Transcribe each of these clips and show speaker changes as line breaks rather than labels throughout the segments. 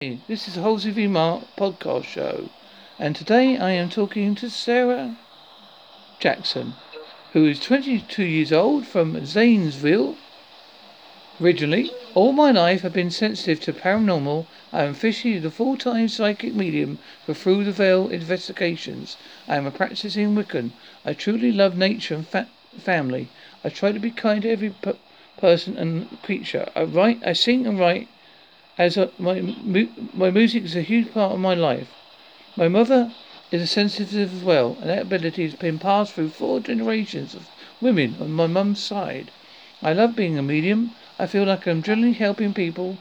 This is the Halsey V. Mark podcast show, and today I am talking to Sarah Jackson, who is 22 years old from Zanesville. Originally, all my life I've been sensitive to paranormal. I am officially the full-time psychic medium for Through the Veil Investigations. I am a practicing Wiccan. I truly love nature and fa- family. I try to be kind to every per- person and creature. I write, I sing and write as my my music is a huge part of my life. My mother is a sensitive as well, and that ability has been passed through four generations of women on my mum's side. I love being a medium. I feel like I'm generally helping people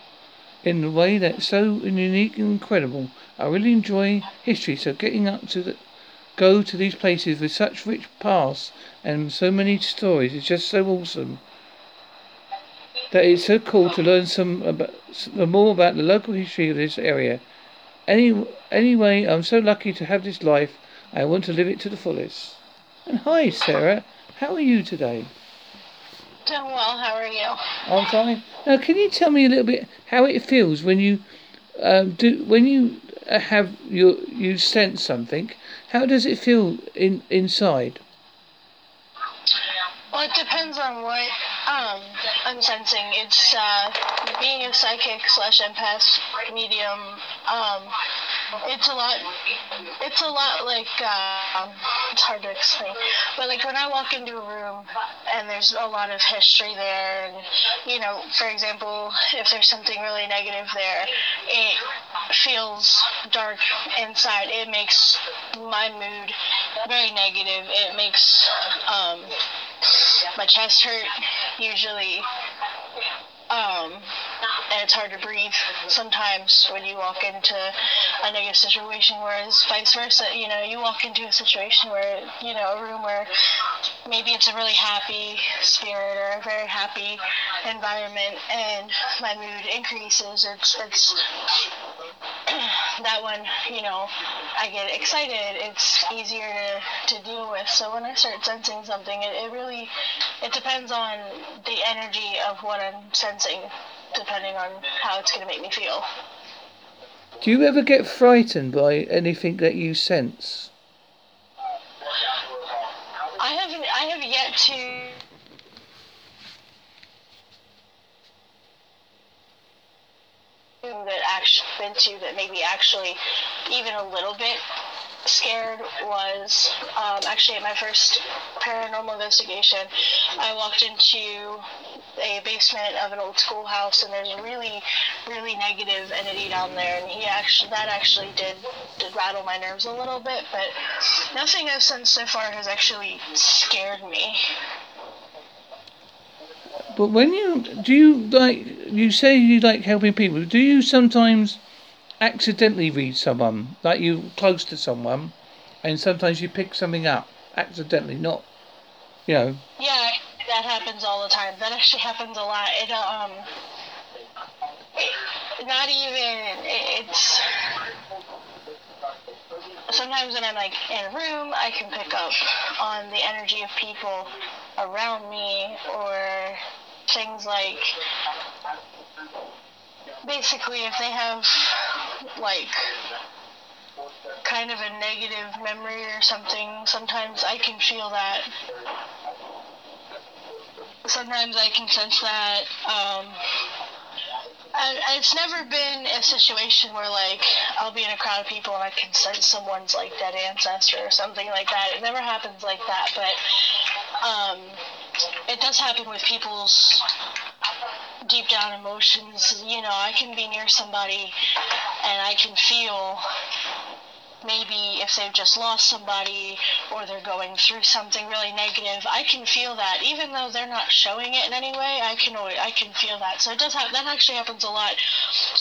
in a way that's so unique and incredible. I really enjoy history, so getting up to the, go to these places with such rich past and so many stories is just so awesome that it's so cool to learn some about, more about the local history of this area. Any, anyway, I'm so lucky to have this life. I want to live it to the fullest. And hi, Sarah. How are you today?
Doing well. How are you?
I'm fine. Now, can you tell me a little bit how it feels when you um, do when you have your you sense something? How does it feel in inside?
Well, it depends on what um, I'm sensing. It's uh, being a psychic slash empath medium. Um, it's a lot. It's a lot like um, it's hard to explain, but like when I walk into a room and there's a lot of history there, and you know, for example, if there's something really negative there, it feels dark inside. It makes my mood very negative. It makes um, my chest hurt usually um, and it's hard to breathe sometimes when you walk into a negative situation whereas vice versa you know you walk into a situation where you know a room where maybe it's a really happy spirit or a very happy environment and my mood increases it's it's that one, you know, I get excited. It's easier to, to deal with. So when I start sensing something, it, it really, it depends on the energy of what I'm sensing, depending on how it's going to make me feel.
Do you ever get frightened by anything that you sense?
I haven't, I have yet to that actually been to that maybe actually even a little bit scared was um, actually at my first paranormal investigation. I walked into a basement of an old schoolhouse, and there's a really, really negative entity down there, and he actually that actually did did rattle my nerves a little bit, but nothing I've sensed so far has actually scared me.
But when you do you like you say you like helping people, do you sometimes accidentally read someone, like you close to someone, and sometimes you pick something up accidentally, not you know.
Yeah, that happens all the time. That actually happens a lot. It um, not even it, it's sometimes when I'm like in a room, I can pick up on the energy of people around me or things like basically if they have like kind of a negative memory or something, sometimes I can feel that. Sometimes I can sense that. Um, and it's never been a situation where like I'll be in a crowd of people and I can sense someone's like dead ancestor or something like that. It never happens like that, but um, it does happen with people's deep down emotions. You know, I can be near somebody and I can feel maybe if they've just lost somebody or they're going through something really negative i can feel that. Even though they're not showing it in any way i can always, i can feel that. So it does have that actually happens a lot.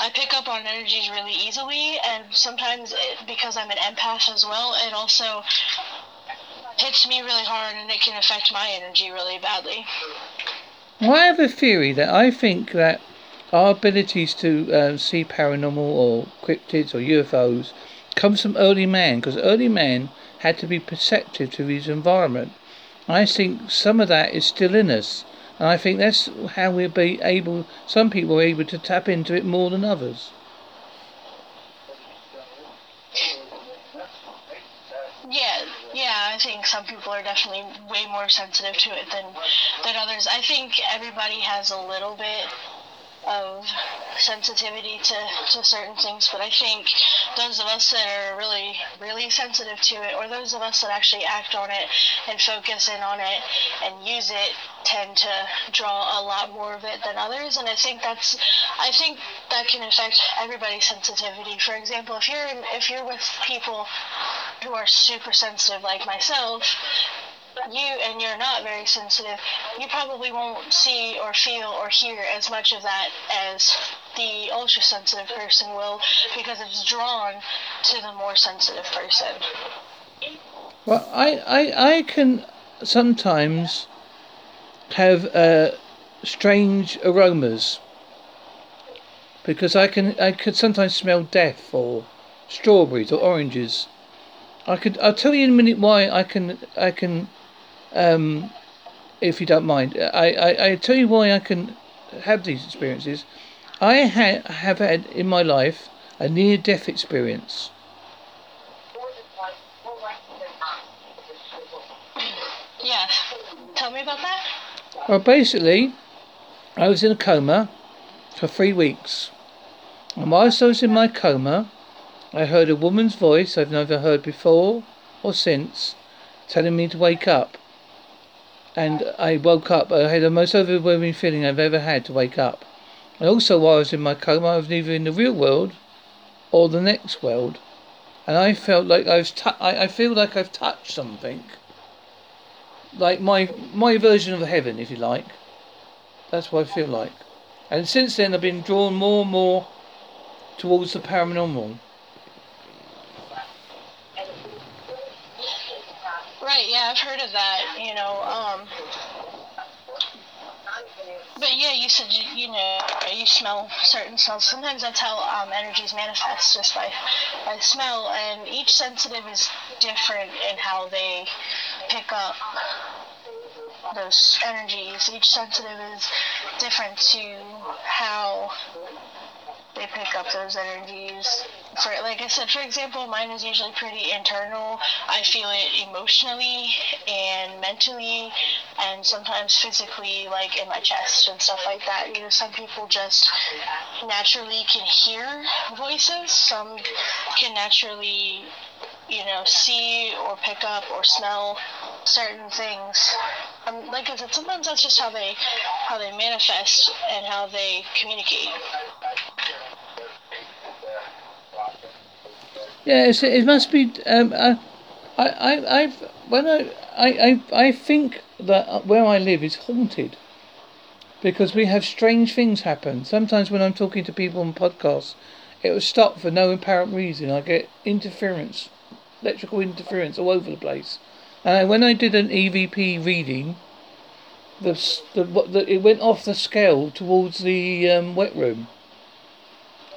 I pick up on energies really easily and sometimes it, because i'm an empath as well it also hits me really hard and it can affect my energy really badly.
Well, I have a theory that I think that our abilities to um, see paranormal or cryptids or UFOs comes from early man because early man had to be perceptive to his environment. I think some of that is still in us, and I think that's how we'll be able. Some people are able to tap into it more than others.
Yeah, yeah, I think some people are definitely way more sensitive to it than than others. I think everybody has a little bit of sensitivity to, to certain things, but I think those of us that are really, really sensitive to it, or those of us that actually act on it and focus in on it and use it, tend to draw a lot more of it than others. And I think that's, I think that can affect everybody's sensitivity. For example, if you're if you're with people who are super sensitive like myself, you and you're not very sensitive, you probably won't see or feel or hear as much of that as the ultra sensitive person will because it's drawn to the more sensitive person.
Well, I, I, I can sometimes have uh, strange aromas because I can I could sometimes smell death or strawberries or oranges. I could I'll tell you in a minute why I can I can um, if you don't mind. I, I, I tell you why I can have these experiences. I ha- have had in my life a near death experience.
Yeah, tell me about that.
Well, basically, I was in a coma for three weeks. And whilst I was in my coma, I heard a woman's voice I've never heard before or since telling me to wake up and I woke up. I had the most overwhelming feeling I've ever had to wake up. And also, while I was in my coma, I was neither in the real world or the next world, and I felt like I was. Tu- I, I feel like I've touched something. Like my my version of heaven, if you like. That's what I feel like. And since then, I've been drawn more and more towards the paranormal.
Right, yeah, I've heard of that, you know, um, but yeah, you said, you, you know, you smell certain smells. Sometimes that's how um, energies manifest, just by, by smell, and each sensitive is different in how they pick up those energies. Each sensitive is different to how they pick up those energies. For like I said, for example, mine is usually pretty internal. I feel it emotionally and mentally, and sometimes physically, like in my chest and stuff like that. You know, some people just naturally can hear voices. Some can naturally, you know, see or pick up or smell certain things. Um, like I said, sometimes that's just how they how they manifest and how they communicate.
Yes, it must be. Um, I, I, I've when I, I, I, I think that where I live is haunted because we have strange things happen. Sometimes when I'm talking to people on podcasts, it will stop for no apparent reason. I get interference, electrical interference all over the place. And when I did an EVP reading, the the, the it went off the scale towards the um, wet room.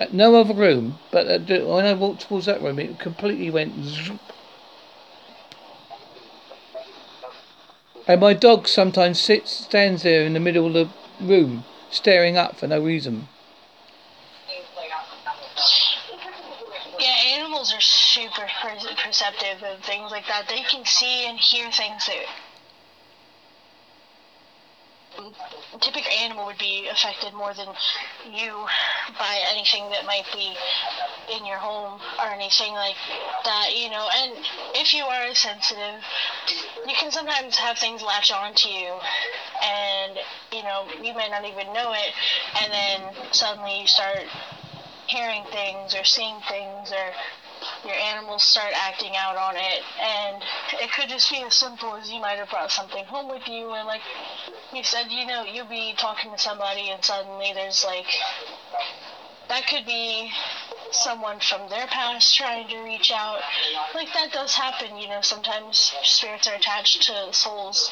At no other room, but when I walked towards that room, it completely went. Zoop. And my dog sometimes sits, stands there in the middle of the room, staring up for no reason.
Yeah, animals are super perceptive and things like that. They can see and hear things that typical animal would be affected more than you by anything that might be in your home or anything like that, you know. And if you are sensitive, you can sometimes have things latch on to you, and you know you may not even know it, and then suddenly you start hearing things or seeing things or your animals start acting out on it. And it could just be as simple as you might have brought something home with you. And like you said you know you'll be talking to somebody and suddenly there's like that could be someone from their past trying to reach out. Like that does happen, you know, sometimes spirits are attached to souls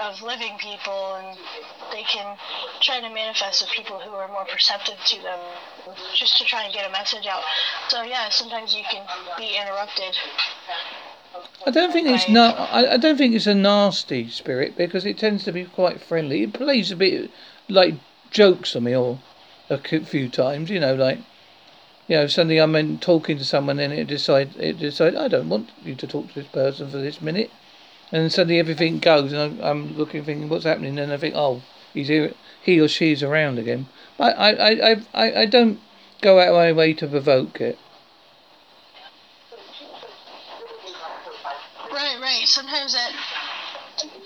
of living people and they can try to manifest with people who are more perceptive to them just to try and get a message out. So yeah, sometimes you can be interrupted.
I don't think it's not. I, I don't think it's a nasty spirit because it tends to be quite friendly. It plays a bit like jokes on me or a few times, you know, like you know, suddenly I'm in talking to someone and it decide it decide I don't want you to talk to this person for this minute, and suddenly everything goes and I'm, I'm looking thinking what's happening and I think oh he's here he or she's around again. I I I I, I don't go out of my way to provoke it.
Right, right. Sometimes that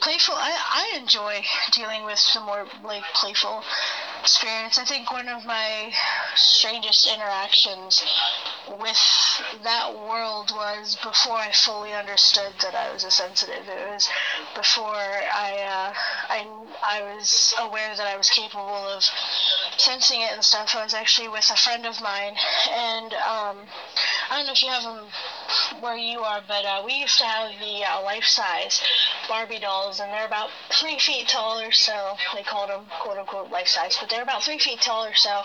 playful. I I enjoy dealing with some more like playful experience. I think one of my strangest interactions with that world was before I fully understood that I was a sensitive. It was before I uh, I I was aware that I was capable of sensing it and stuff. I was actually with a friend of mine, and um, I don't know if you have them where you are, but uh, we used to have the uh, life size Barbie dolls, and they're about three feet tall or so. They called them quote unquote life size, but they're about three feet tall or so.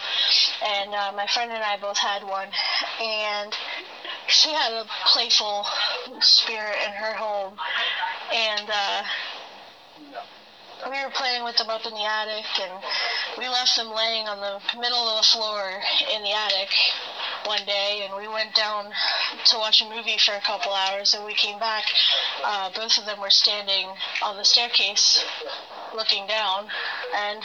And uh, my friend and I both had one, and she had a playful spirit in her home, and uh, we were playing with them up in the attic, and we left them laying on the middle of the floor in the attic one day, and we went down to watch a movie for a couple hours, and we came back. Uh, both of them were standing on the staircase, looking down, and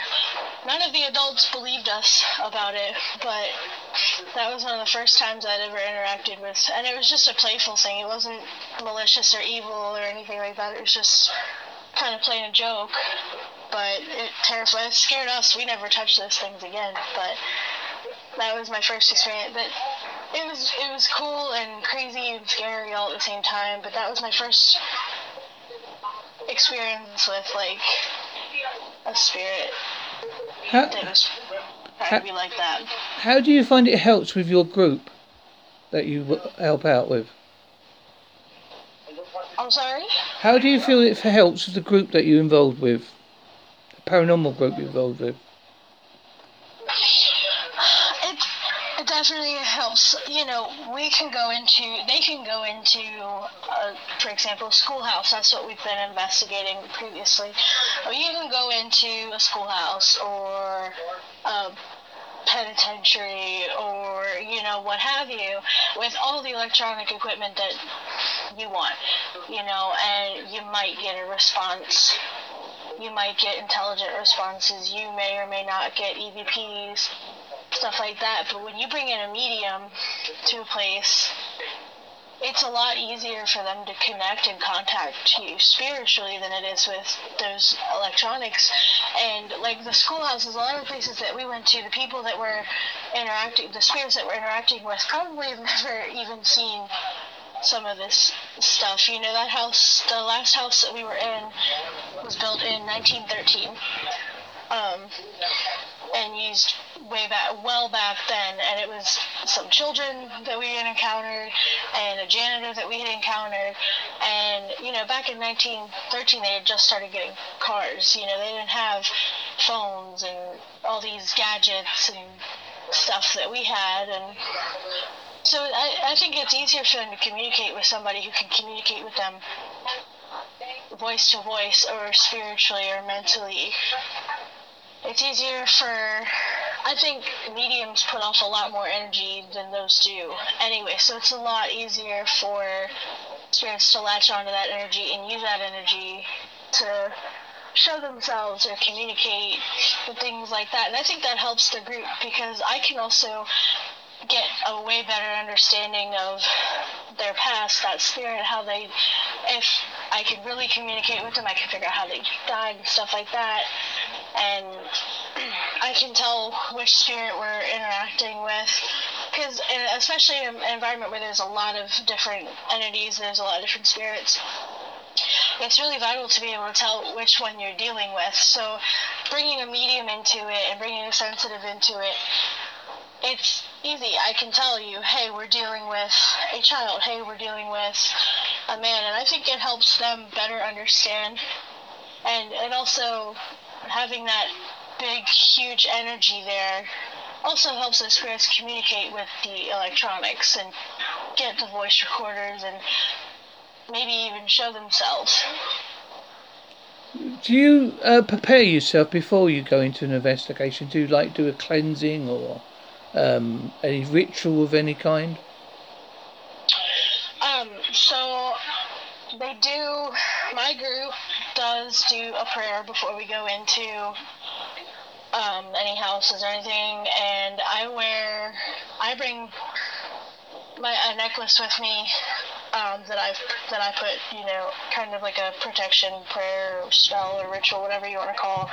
none of the adults believed us about it, but that was one of the first times I'd ever interacted with, and it was just a playful thing. It wasn't malicious or evil or anything like that. It was just kind of playing a joke, but it terrified, it scared us. We never touched those things again, but that was my first experience. But it was it was cool and crazy and scary all at the same time. But that was my first experience with like a spirit
How,
that was trying to be like that.
how do you find it helps with your group that you help out with?
I'm sorry.
How do you feel it helps with the group that you're involved with? The paranormal group you're involved with?
It it definitely helps. You know, we can go into they can go into, uh, for example, a schoolhouse. That's what we've been investigating previously. Or you can go into a schoolhouse or a penitentiary or you know what have you with all the electronic equipment that you want you know and you might get a response you might get intelligent responses you may or may not get evps stuff like that but when you bring in a medium to a place it's a lot easier for them to connect and contact you spiritually than it is with those electronics. And like the schoolhouses, a lot of places that we went to, the people that were interacting, the spirits that were interacting with, probably have never even seen some of this stuff. You know, that house, the last house that we were in, was built in 1913. Um, and used way back, well back then, and it was some children that we had encountered, and a janitor that we had encountered, and you know, back in 1913, they had just started getting cars. You know, they didn't have phones and all these gadgets and stuff that we had, and so I, I think it's easier for them to communicate with somebody who can communicate with them voice to voice or spiritually or mentally it's easier for I think mediums put off a lot more energy than those do. Anyway, so it's a lot easier for spirits to latch onto that energy and use that energy to show themselves or communicate and things like that. And I think that helps the group because I can also get a way better understanding of their past, that spirit, how they, if I could really communicate with them, I could figure out how they died and stuff like that and I can tell which spirit we're interacting with. Because, especially in an environment where there's a lot of different entities, there's a lot of different spirits, it's really vital to be able to tell which one you're dealing with. So, bringing a medium into it and bringing a sensitive into it, it's easy. I can tell you, hey, we're dealing with a child, hey, we're dealing with a man, and I think it helps them better understand. And it also having that big, huge energy there also helps the spirits communicate with the electronics and get the voice recorders and maybe even show themselves.
Do you uh, prepare yourself before you go into an investigation? Do you like do a cleansing or um, any ritual of any kind?
Um, so they do. My group does do a prayer before we go into um, any houses or anything, and I wear. I bring my a necklace with me um, that I've that I put, you know, kind of like a protection prayer spell or ritual, whatever you want to call,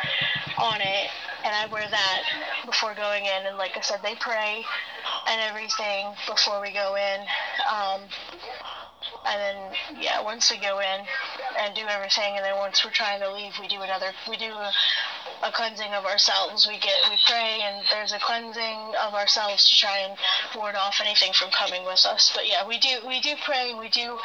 on it, and I wear that before going in. And like I said, they pray and everything before we go in. Um, and then yeah, once we go in and do everything, and then once we're trying to leave, we do another. We do a, a cleansing of ourselves. We get we pray, and there's a cleansing of ourselves to try and ward off anything from coming with us. But yeah, we do we do pray. We do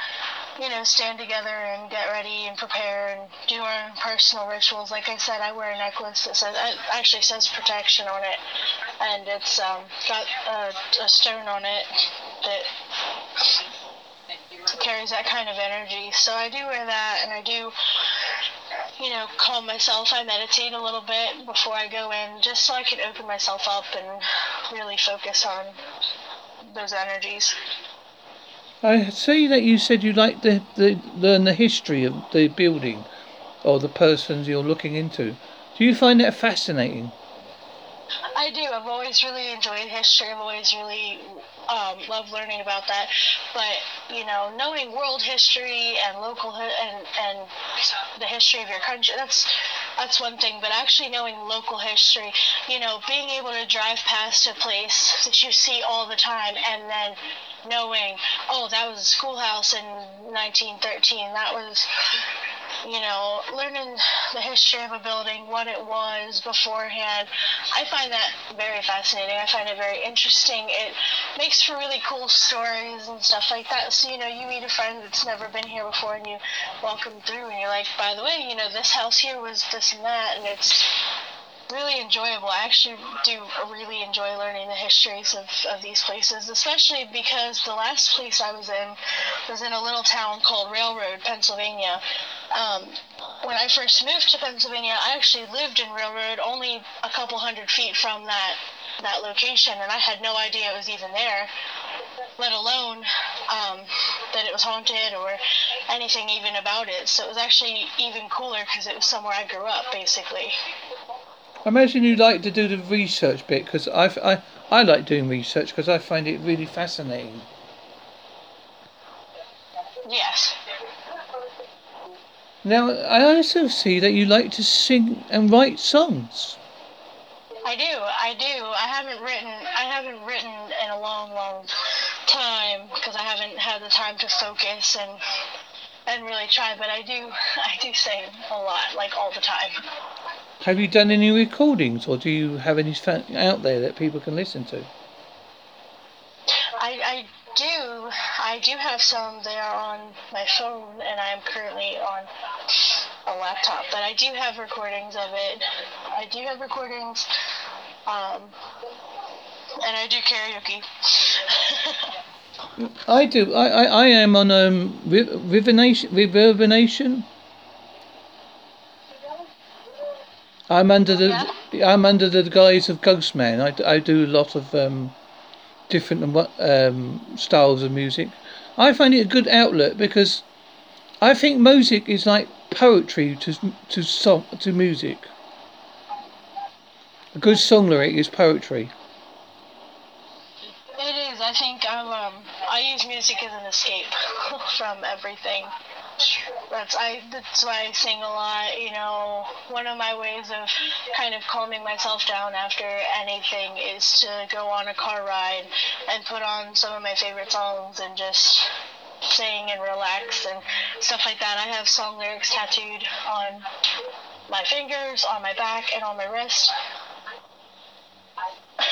you know, stand together and get ready and prepare and do our own personal rituals. Like I said, I wear a necklace that says, it actually says protection on it, and it's um, got a, a stone on it that carries that kind of energy. So I do wear that, and I do, you know, calm myself. I meditate a little bit before I go in, just so I can open myself up and really focus on those energies.
I see that you said you like to, learn the history of the building or the persons you're looking into. Do you find that fascinating?
I do. I've always really enjoyed history. I've always really um, loved learning about that. But you know, knowing world history and local hi- and and the history of your country that's that's one thing. But actually knowing local history, you know, being able to drive past a place that you see all the time and then knowing, oh, that was a schoolhouse in 1913. That was you know, learning the history of a building, what it was beforehand. I find that very fascinating. I find it very interesting. It makes for really cool stories and stuff like that. So, you know, you meet a friend that's never been here before and you walk them through and you're like, by the way, you know, this house here was this and that. And it's really enjoyable. I actually do really enjoy learning the histories of, of these places, especially because the last place I was in was in a little town called Railroad, Pennsylvania. Um, when I first moved to Pennsylvania, I actually lived in Railroad only a couple hundred feet from that that location, and I had no idea it was even there, let alone um, that it was haunted or anything even about it. So it was actually even cooler because it was somewhere I grew up, basically.
I imagine you like to do the research bit because I, I, I like doing research because I find it really fascinating.
Yes.
Now, I also see that you like to sing and write songs.
I do. I do. I haven't written. I haven't written in a long, long time because I haven't had the time to focus and and really try. But I do. I do sing a lot, like all the time.
Have you done any recordings, or do you have any out there that people can listen to?
I, I do. I do have some. They are on my phone, and I am currently on a laptop. But I do have recordings of it. I do have recordings, um, and I do karaoke.
I do. I, I, I am on um, ReverbNation. I'm under the yeah. I'm under the guise of Ghostman. I, I do a lot of um, different um, styles of music. I find it a good outlet because I think music is like poetry to to song to music. A good song lyric is poetry.
It is. I think um, I use music as an escape from everything that's I that's why I sing a lot. You know, one of my ways of kind of calming myself down after anything is to go on a car ride and put on some of my favorite songs and just sing and relax and stuff like that. I have song lyrics tattooed on my fingers, on my back, and on my wrist.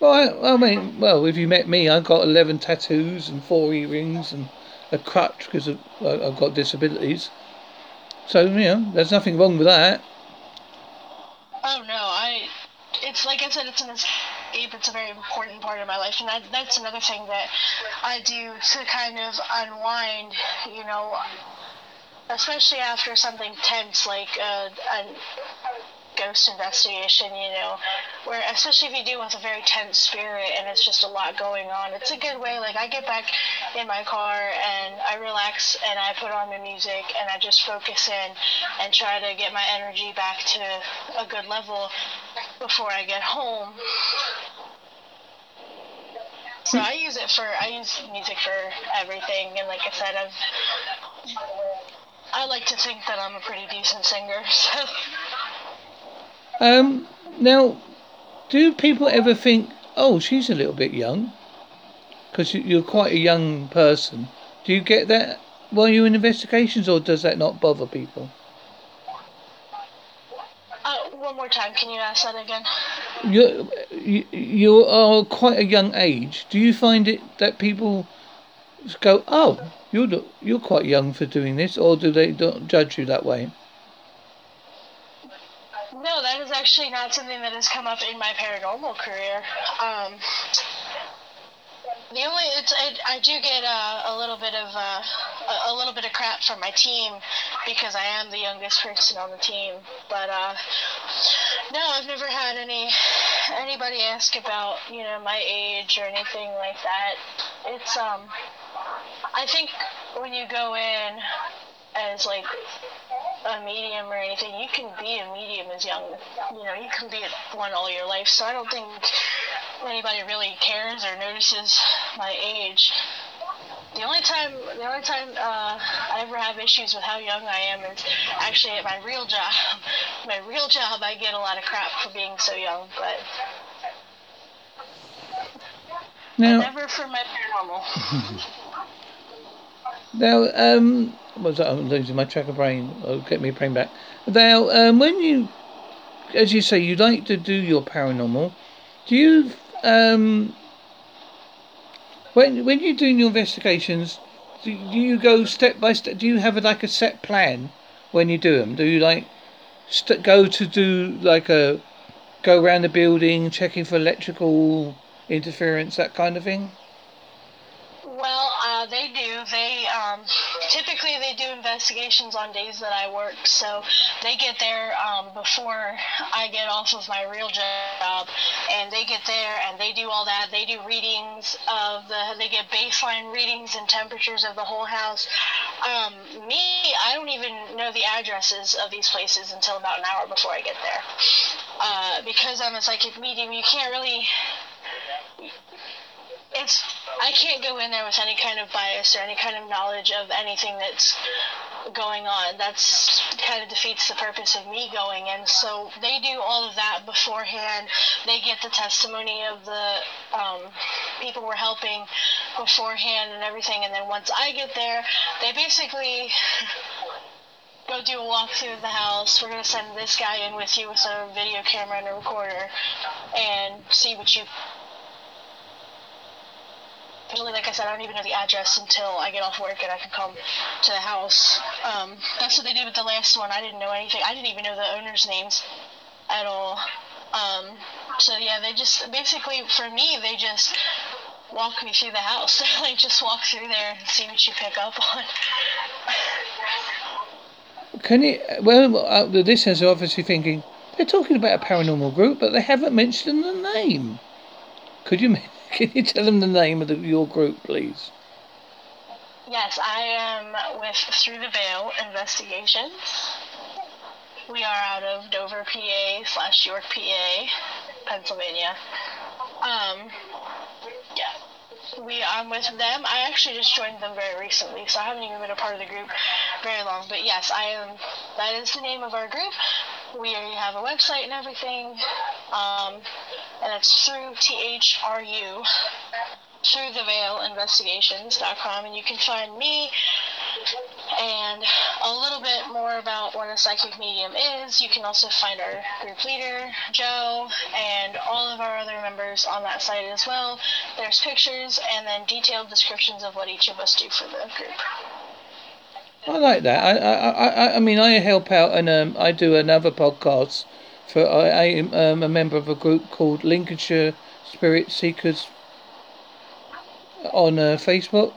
well, I, I mean, well, if you met me, I've got eleven tattoos and four earrings and a crutch because I've got disabilities. So you know, there's nothing wrong with that.
Oh no, I. It's like I said, it's an escape. It's a very important part of my life, and that, that's another thing that I do to kind of unwind. You know, especially after something tense like uh, a, a ghost investigation, you know, where especially if you deal with a very tense spirit and it's just a lot going on, it's a good way. Like I get back in my car and I relax and I put on the music and I just focus in and try to get my energy back to a good level before I get home. So I use it for I use music for everything, and like I said, I've I like to think that I'm a pretty decent singer.
So. Um. Now, do people ever think, oh, she's a little bit young? Because you're quite a young person. Do you get that while you're in investigations, or does that not bother people?
Uh, one more time, can you ask that again?
You you are quite a young age. Do you find it that people go, oh, you're you're quite young for doing this, or do they don't judge you that way?
That is actually not something that has come up in my paranormal career. Um, the only it's it, I do get a, a little bit of uh, a, a little bit of crap from my team because I am the youngest person on the team. But uh, no, I've never had any anybody ask about you know my age or anything like that. It's um, I think when you go in as like a medium or anything, you can be a medium as young. You know, you can be one all your life. So I don't think anybody really cares or notices my age. The only time, the only time uh, I ever have issues with how young I am is actually at my real job. My real job, I get a lot of crap for being so young, but
now,
never for my paranormal.
now, um, was? I'm losing my track of brain. Oh, get me brain back. Now, um, when you, as you say, you like to do your paranormal, do you, um, when when you're doing your investigations, do, do you go step by step? Do you have like a set plan when you do them? Do you like st- go to do like a go around the building checking for electrical interference, that kind of thing?
Well, they do. They um, typically they do investigations on days that I work, so they get there um, before I get off of my real job, and they get there and they do all that. They do readings of the. They get baseline readings and temperatures of the whole house. Um, me, I don't even know the addresses of these places until about an hour before I get there, uh, because I'm a psychic medium. You can't really it's I can't go in there with any kind of bias or any kind of knowledge of anything that's going on. That's kind of defeats the purpose of me going in. So they do all of that beforehand. They get the testimony of the um, people we're helping beforehand and everything. And then once I get there, they basically go do a walkthrough of the house. We're gonna send this guy in with you with a video camera and a recorder, and see what you like I said, I don't even know the address until I get off work and I can come to the house. Um, that's what they did with the last one. I didn't know anything. I didn't even know the owners' names at all. Um, so yeah, they just basically for me they just walk me through the house. like just walk through there and see what you pick up on.
Can you? Well, uh, the listeners are obviously thinking they're talking about a paranormal group, but they haven't mentioned the name. Could you? Can you tell them the name of the, your group, please?
Yes, I am with Through the Veil Investigations. We are out of Dover, PA slash York, PA, Pennsylvania. Um, yeah, we I'm with them. I actually just joined them very recently, so I haven't even been a part of the group very long. But yes, I am. That is the name of our group. We have a website and everything. Um, and it's through THRU, through the Veil Investigations.com, and you can find me and a little bit more about what a psychic medium is. You can also find our group leader, Joe, and all of our other members on that site as well. There's pictures and then detailed descriptions of what each of us do for the group.
I like that. I I, I, I mean, I help out and um, I do another podcast for I, am um, a member of a group called Lincolnshire Spirit Seekers on uh, Facebook.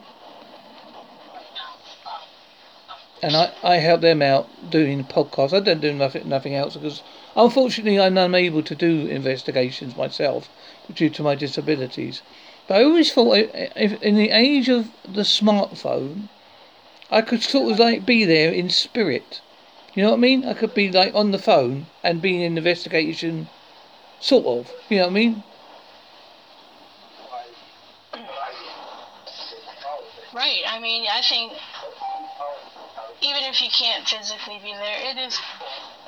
and I, I help them out doing podcasts. I don't do nothing nothing else because unfortunately I'm unable to do investigations myself due to my disabilities. But I always thought if in the age of the smartphone, I could sort of like be there in spirit. You know what I mean? I could be like on the phone and be in investigation, sort of. You know what I mean?
Right. I mean, I think even if you can't physically be there, it is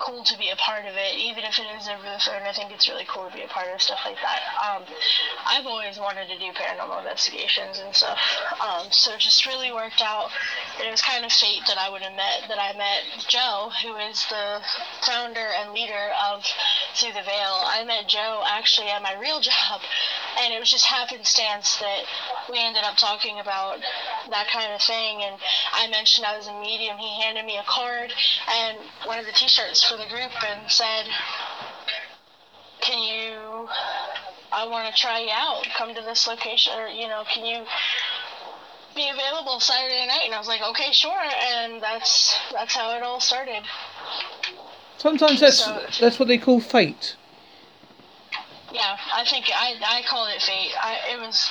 cool to be a part of it, even if it is over the phone. I think it's really cool to be a part of stuff like that. Um, I've always wanted to do paranormal investigations and stuff, um, so it just really worked out. it was kind of fate that I would have met that I met Joe, who is the founder and leader of Through the Veil. I met Joe actually at my real job, and it was just happenstance that we ended up talking about that kind of thing. And I mentioned I was a medium. He handed me a card and one of the T-shirts for the group and said, "Can you? I want to try you out. Come to this location, or you know, can you?" be available Saturday night and I was like, okay, sure and that's that's how it all started.
Sometimes that's so, that's what they call fate.
Yeah, I think I I call it fate. I, it was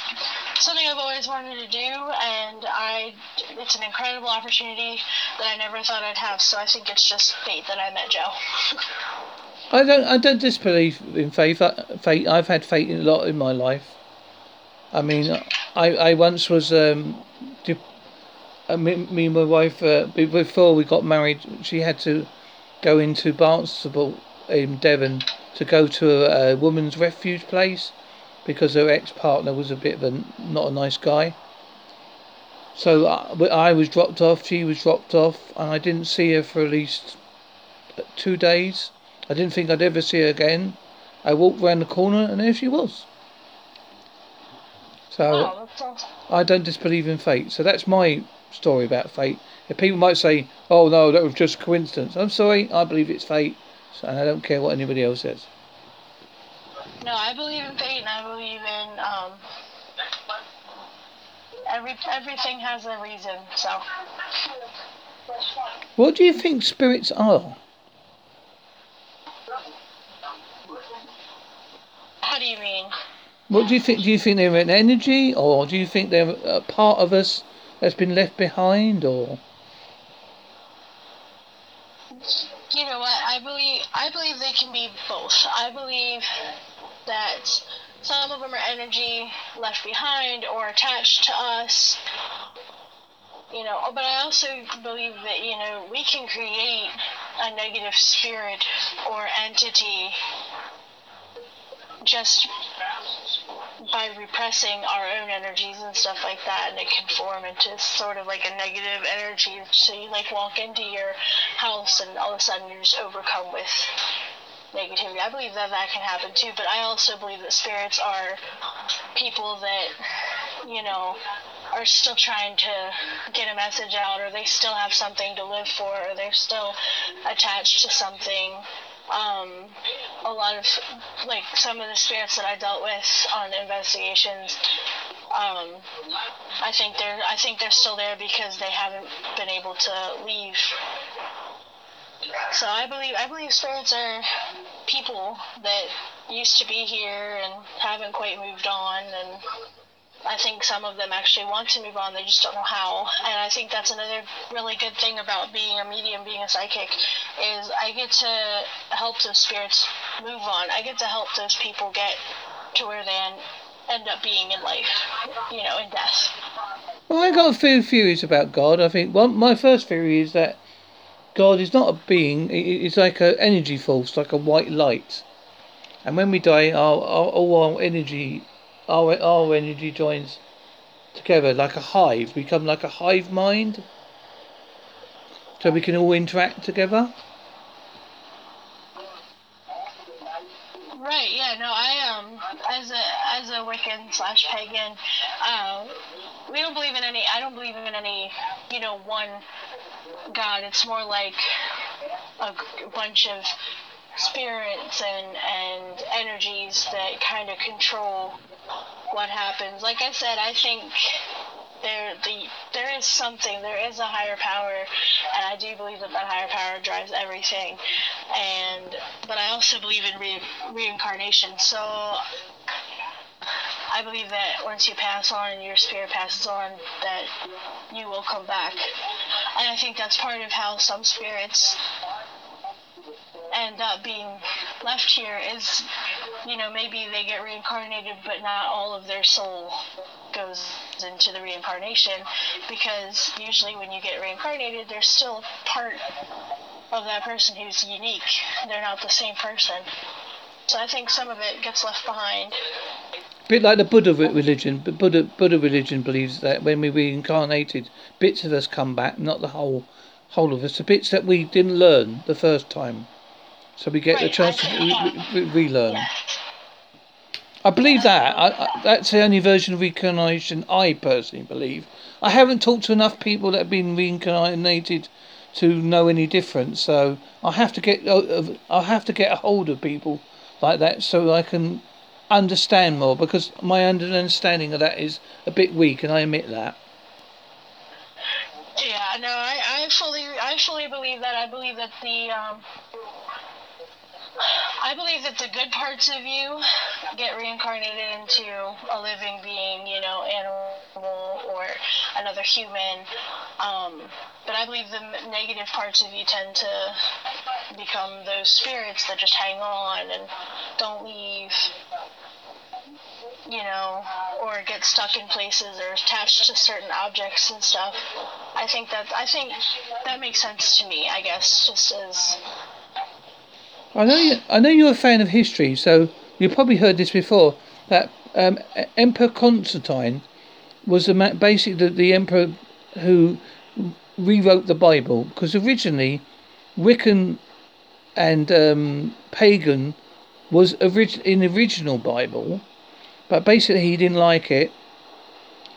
something I've always wanted to do, and I it's an incredible opportunity that I never thought I'd have. So I think it's just fate that I met Joe.
I don't I don't disbelieve in faith. Fate. I've had fate a lot in my life. I mean, I I once was um, uh, me, me and my wife uh, before we got married. She had to go into Barnstaple in Devon to go to a, a woman's refuge place because her ex-partner was a bit of a not a nice guy. So uh, I, I was dropped off, she was dropped off, and I didn't see her for at least two days. I didn't think I'd ever see her again. I walked round the corner, and there she was. So oh, I don't disbelieve in fate. So that's my story about fate. If people might say, "Oh no, that was just coincidence," I'm sorry. I believe it's fate, and I don't care what anybody else says.
No, I believe in fate, and I believe in um, every everything has a reason. So.
What do you think spirits are?
How do you mean?
What do you think? Do you think they're an energy, or do you think they're a part of us that's been left behind, or?
You know what? I believe I believe they can be both. I believe that some of them are energy left behind or attached to us. You know, but I also believe that, you know, we can create a negative spirit or entity just by repressing our own energies and stuff like that and it can form into sort of like a negative energy so you like walk into your house and all of a sudden you're just overcome with negativity. I believe that that can happen too, but I also believe that spirits are people that, you know, are still trying to get a message out, or they still have something to live for, or they're still attached to something. Um, a lot of, like, some of the spirits that I dealt with on investigations, um, I think they're I think they're still there because they haven't been able to leave. So I believe I believe spirits are people that used to be here and haven't quite moved on and I think some of them actually want to move on, they just don't know how. And I think that's another really good thing about being a medium, being a psychic, is I get to help those spirits move on. I get to help those people get to where they end up being in life, you know, in death.
Well, I got a few theories about God. I think one, my first theory is that God is not a being, it's like an energy force, like a white light. And when we die, our, our, all our energy, our, our energy joins together like a hive, become like a hive mind. So we can all interact together.
Right. Yeah. No. I um as a as a Wiccan slash pagan, uh, we don't believe in any. I don't believe in any. You know, one God. It's more like a bunch of spirits and and energies that kind of control what happens. Like I said, I think there the there is something, there is a higher power, and I do believe that that higher power drives everything. And but I also believe in re- reincarnation. So I believe that once you pass on and your spirit passes on, that you will come back. And I think that's part of how some spirits end up being left here is, you know, maybe they get reincarnated, but not all of their soul goes into the reincarnation because usually when you get reincarnated, there's still part of that person who's unique. They're not the same person. So I think some of it gets left behind.
A bit like the Buddha religion, but Buddha Buddha religion believes that when we reincarnated, bits of us come back, not the whole whole of us, the bits that we didn't learn the first time. So we get right, the chance to re- re- relearn. I believe that. I, I, that's the only version of reincarnation I personally believe. I haven't talked to enough people that have been reincarnated to know any difference. So I have to get uh, I have to get a hold of people like that so I can understand more because my understanding of that is a bit weak, and I admit that.
Yeah, no, I, I fully I fully believe that. I believe that the um, I believe that the good parts of you get reincarnated into a living being, you know, animal or another human. Um, but I believe the negative parts of you tend to become those spirits that just hang on and don't leave you know, or get stuck in places or attached to certain objects and stuff. I think that I think that makes sense to me. I guess just as.
I know you. I know you're a fan of history, so you've probably heard this before. That um, Emperor Constantine was the basically the, the emperor who rewrote the Bible because originally Wiccan and um, pagan was orig- in the original Bible, but basically he didn't like it.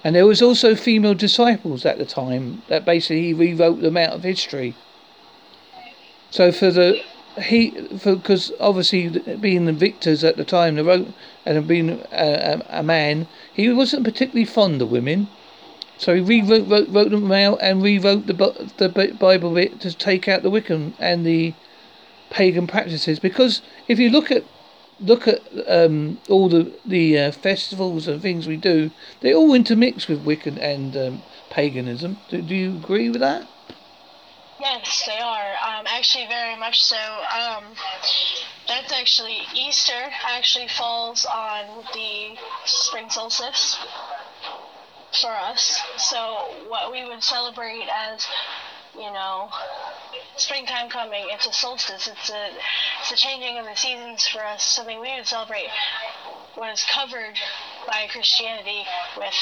And there was also female disciples at the time that basically he rewrote them out of history. So for the he because obviously being the victors at the time, the wrote and being a, a, a, man, he wasn't particularly fond of women. So he rewrote wrote, wrote them out and rewrote the the Bible bit to take out the Wiccan and the pagan practices. Because if you look at look at um, all the the uh, festivals and things we do, they all intermix with Wiccan and um, paganism. Do, do you agree with that?
Yes, they are. Um, actually, very much so. Um, that's actually Easter. Actually, falls on the spring solstice for us. So, what we would celebrate as, you know, springtime coming. It's a solstice. It's a it's a changing of the seasons for us. Something we would celebrate was covered by Christianity with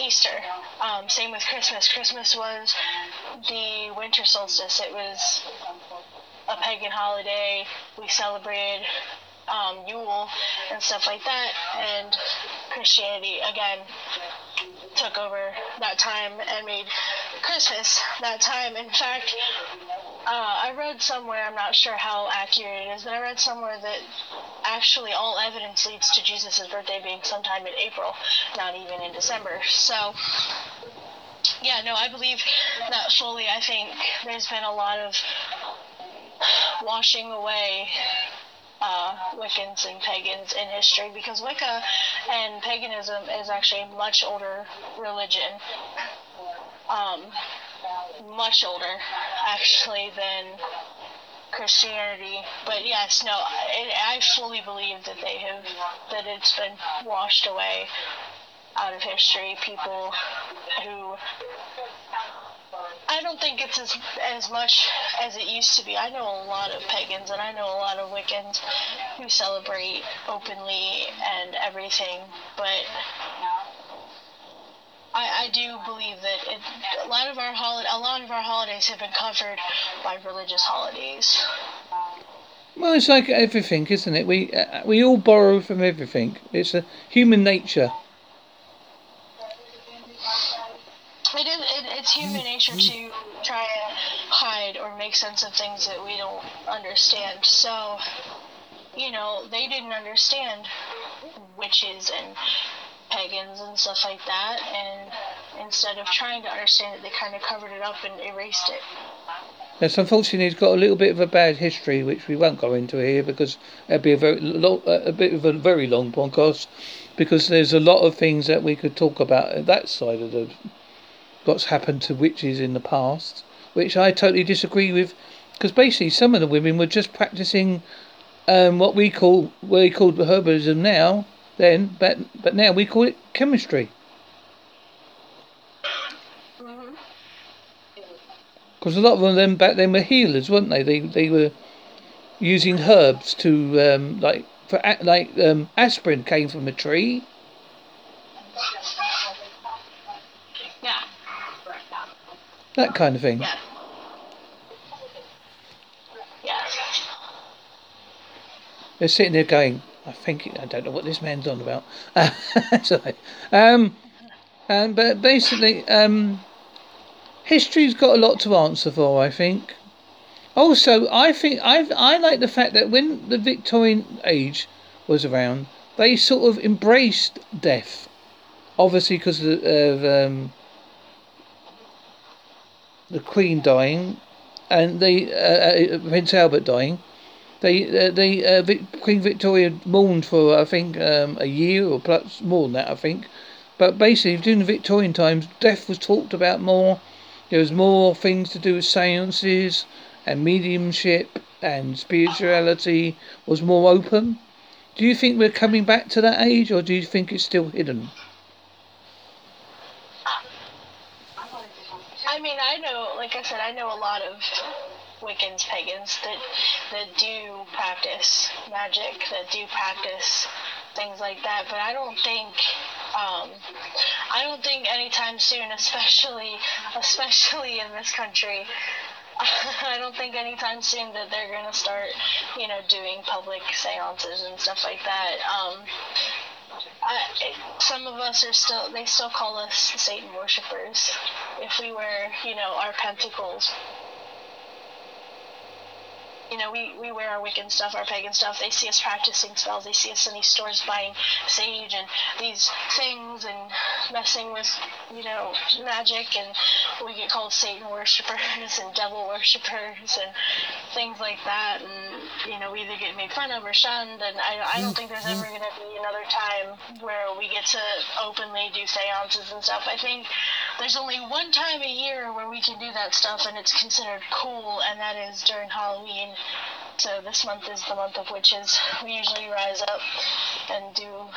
Easter. Um, same with Christmas. Christmas was the winter solstice. It was a pagan holiday. We celebrated um, Yule and stuff like that. And Christianity again took over that time and made Christmas that time. In fact, I read somewhere, I'm not sure how accurate it is, but I read somewhere that actually all evidence leads to Jesus' birthday being sometime in April, not even in December. So, yeah, no, I believe that fully. I think there's been a lot of washing away uh, Wiccans and pagans in history because Wicca and paganism is actually a much older religion. Um, much older, actually, than Christianity. But yes, no, I, fully believe that they have, that it's been washed away out of history. People who I don't think it's as as much as it used to be. I know a lot of pagans and I know a lot of Wiccans who celebrate openly and everything, but I, I do believe that it, a lot of our holi- a lot of our holidays have been covered by religious holidays.
Well, it's like everything, isn't it? We uh, we all borrow from everything. It's a human nature.
It is. It, it's human nature to try and hide or make sense of things that we don't understand. So, you know, they didn't understand witches and pagans and stuff like that, and instead of trying to understand it, they kind of covered it up and erased it.
Yes, unfortunately, it's got a little bit of a bad history, which we won't go into here because it'd be a very lo- a bit of a very long podcast. Because there's a lot of things that we could talk about at that side of the what's happened to witches in the past, which I totally disagree with. Because basically, some of the women were just practicing um, what we call what we called herbalism now. Then, but but now we call it chemistry. Because a lot of them back then were healers, weren't they? They they were using herbs to um, like for like um, aspirin came from a tree.
Yeah.
That kind of thing.
Yeah.
They're sitting there going, I think I don't know what this man's on about. Sorry. Um, um, but basically, um, history's got a lot to answer for. I think. Also, I think I I like the fact that when the Victorian age was around, they sort of embraced death, obviously because of, of um, the Queen dying, and the uh, uh, Prince Albert dying. They uh, they uh, Vic- Queen Victoria mourned for I think um, a year or plus more than that I think, but basically during the Victorian times, death was talked about more. There was more things to do with seances and mediumship and spirituality was more open. Do you think we're coming back to that age, or do you think it's still hidden?
I mean, I know, like I said, I know a lot of Wiccans, pagans that that do practice magic, that do practice things like that. But I don't think, um, I don't think anytime soon, especially especially in this country. I don't think anytime soon that they're gonna start, you know, doing public seances and stuff like that. Um, I, some of us are still they still call us Satan worshippers. If we wear, you know, our pentacles. You know, we, we wear our Wiccan stuff, our pagan stuff. They see us practicing spells. They see us in these stores buying sage and these things and messing with, you know, magic. And we get called Satan worshippers and devil worshippers and things like that. And, you know, we either get made fun of or shunned. And I, I don't think there's ever going to be another time where we get to openly do seances and stuff. I think there's only one time a year where we can do that stuff and it's considered cool, and that is during Halloween. So this month is the month of witches. We usually rise up and do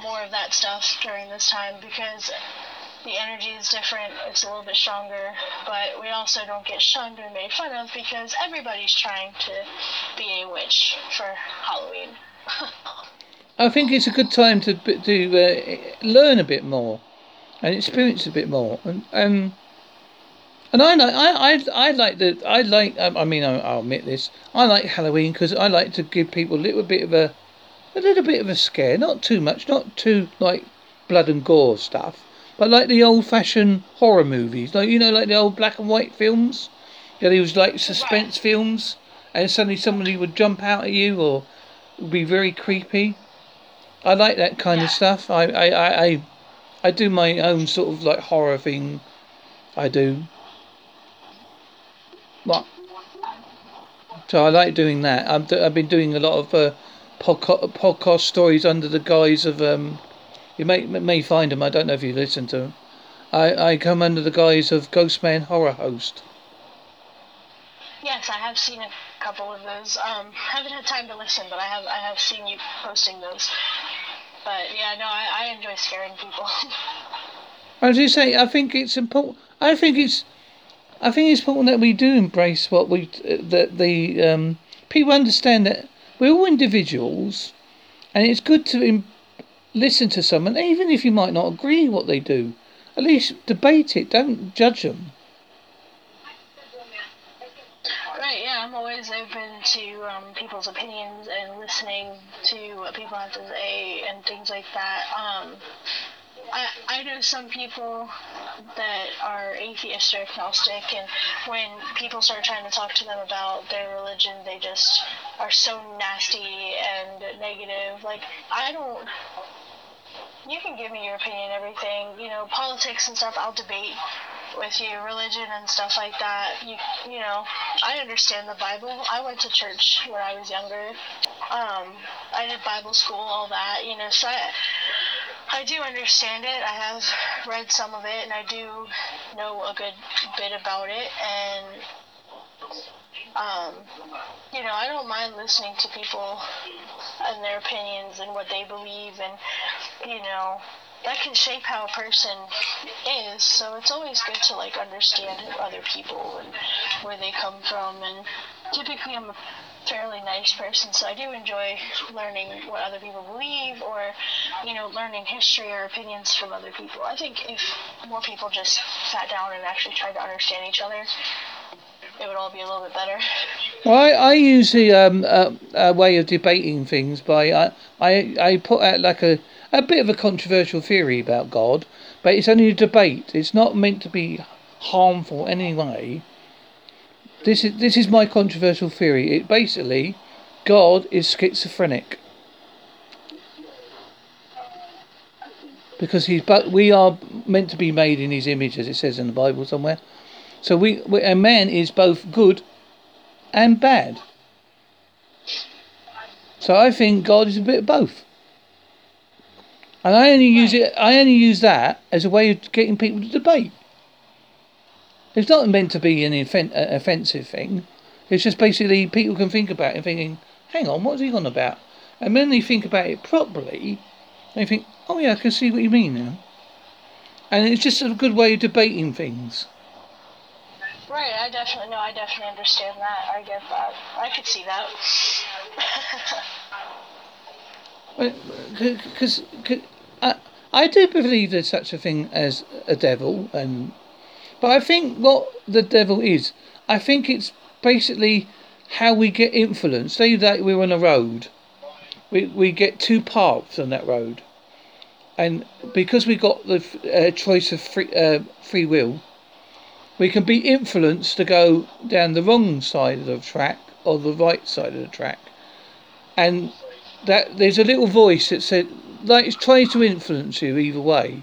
more of that stuff during this time because the energy is different, it's a little bit stronger, but we also don't get shunned or made fun of because everybody's trying to be a witch for Halloween.
I think it's a good time to to uh, learn a bit more and experience a bit more. And um, and I like I I I like the I like um, I mean I, I'll admit this I like Halloween because I like to give people a little bit of a a little bit of a scare, not too much, not too like blood and gore stuff, but like the old fashioned horror movies, like you know like the old black and white films. Yeah, they was like suspense films, and suddenly somebody would jump out at you or would be very creepy. I like that kind yeah. of stuff. I, I, I, I, I do my own sort of like horror thing. I do. What? So I like doing that. I've, I've been doing a lot of uh, podcast, podcast stories under the guise of um. You may may find them. I don't know if you listen to them. I, I come under the guise of Ghostman Horror Host.
Yes, I have seen a couple of those. Um, haven't had time to listen, but I have I have seen you posting those. But yeah, no, I, I enjoy scaring people.
As you say, I think it's important. I think it's, I think it's important that we do embrace what we that the um, people understand that we're all individuals, and it's good to Im- listen to someone, even if you might not agree what they do. At least debate it. Don't judge them.
Right, yeah, I'm always open to um, people's opinions and listening to what people have to say and things like that. Um, I, I know some people that are atheist or agnostic, and when people start trying to talk to them about their religion, they just are so nasty and negative. Like, I don't. you can give me your opinion, everything. You know, politics and stuff. I'll debate with you, religion and stuff like that. You, you know, I understand the Bible. I went to church when I was younger. Um, I did Bible school, all that. You know, so I, I do understand it. I have read some of it, and I do know a good bit about it. And um, you know, I don't mind listening to people and their opinions and what they believe, and you know, that can shape how a person is. So it's always good to like understand other people and where they come from. And typically, I'm a fairly nice person, so I do enjoy learning what other people believe or, you know, learning history or opinions from other people. I think if more people just sat down and actually tried to understand each other, it would all be a little bit better.
Well, I, I use the um, uh, uh, way of debating things by I, I I put out like a a bit of a controversial theory about God, but it's only a debate. It's not meant to be harmful anyway. any way. This is this is my controversial theory. It basically, God is schizophrenic because he's but we are meant to be made in His image, as it says in the Bible somewhere. So we, we a man is both good and bad. So I think God is a bit of both. And I only use it. I only use that as a way of getting people to debate. It's not meant to be an offen- uh, offensive thing. It's just basically people can think about it and thinking, "Hang on, what's he on about?" And when they think about it properly, they think, "Oh yeah, I can see what you mean now." And it's just a good way of debating things.
Right, I definitely know. I definitely understand that. I get that. I could see that.
Because I, I do believe there's such a thing as a devil, and but I think what the devil is, I think it's basically how we get influenced. Say that we're on a road, we we get two paths on that road, and because we got the uh, choice of free uh, free will, we can be influenced to go down the wrong side of the track or the right side of the track, and that there's a little voice that said like it's trying to influence you either way,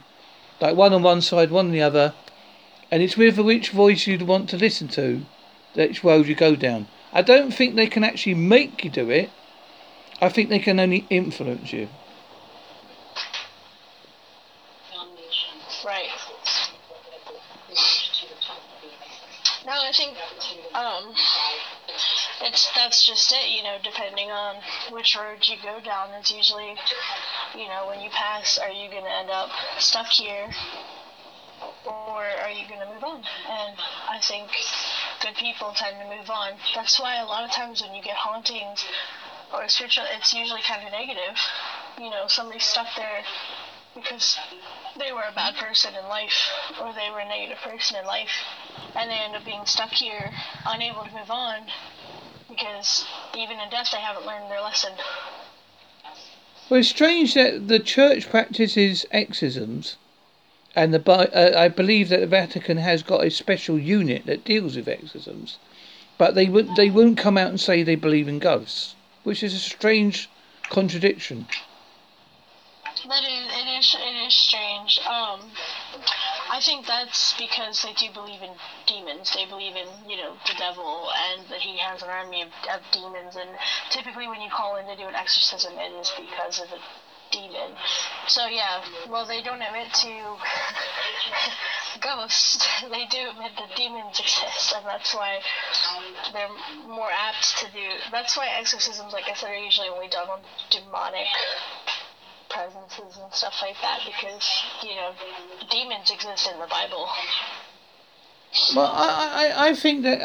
like one on one side, one on the other, and it's with which voice you'd want to listen to, which road you go down. I don't think they can actually make you do it. I think they can only influence you.
Right. No, I think um, it's that's just it. You know, depending on which road you go down, it's usually, you know, when you pass, are you gonna end up stuck here, or are you gonna move on? And I think good people tend to move on. That's why a lot of times when you get hauntings or spiritual, it's usually kind of negative. You know, somebody's stuck there because they were a bad person in life or they were a negative person in life and they end up being stuck here unable to move on because even in death they haven't learned their lesson
well it's strange that the church practices exorcisms and the uh, I believe that the Vatican has got a special unit that deals with exorcisms but they would they won't come out and say they believe in ghosts which is a strange contradiction
that is, it is, it is strange. Um, I think that's because they do believe in demons. They believe in, you know, the devil and that he has an army of, of demons. And typically, when you call in to do an exorcism, it is because of a demon. So yeah, well, they don't admit to ghosts. They do admit that demons exist, and that's why they're more apt to do. That's why exorcisms, like I said, are usually only done on demonic presences and stuff like that because you know demons exist in the Bible.
Well, I I, I think that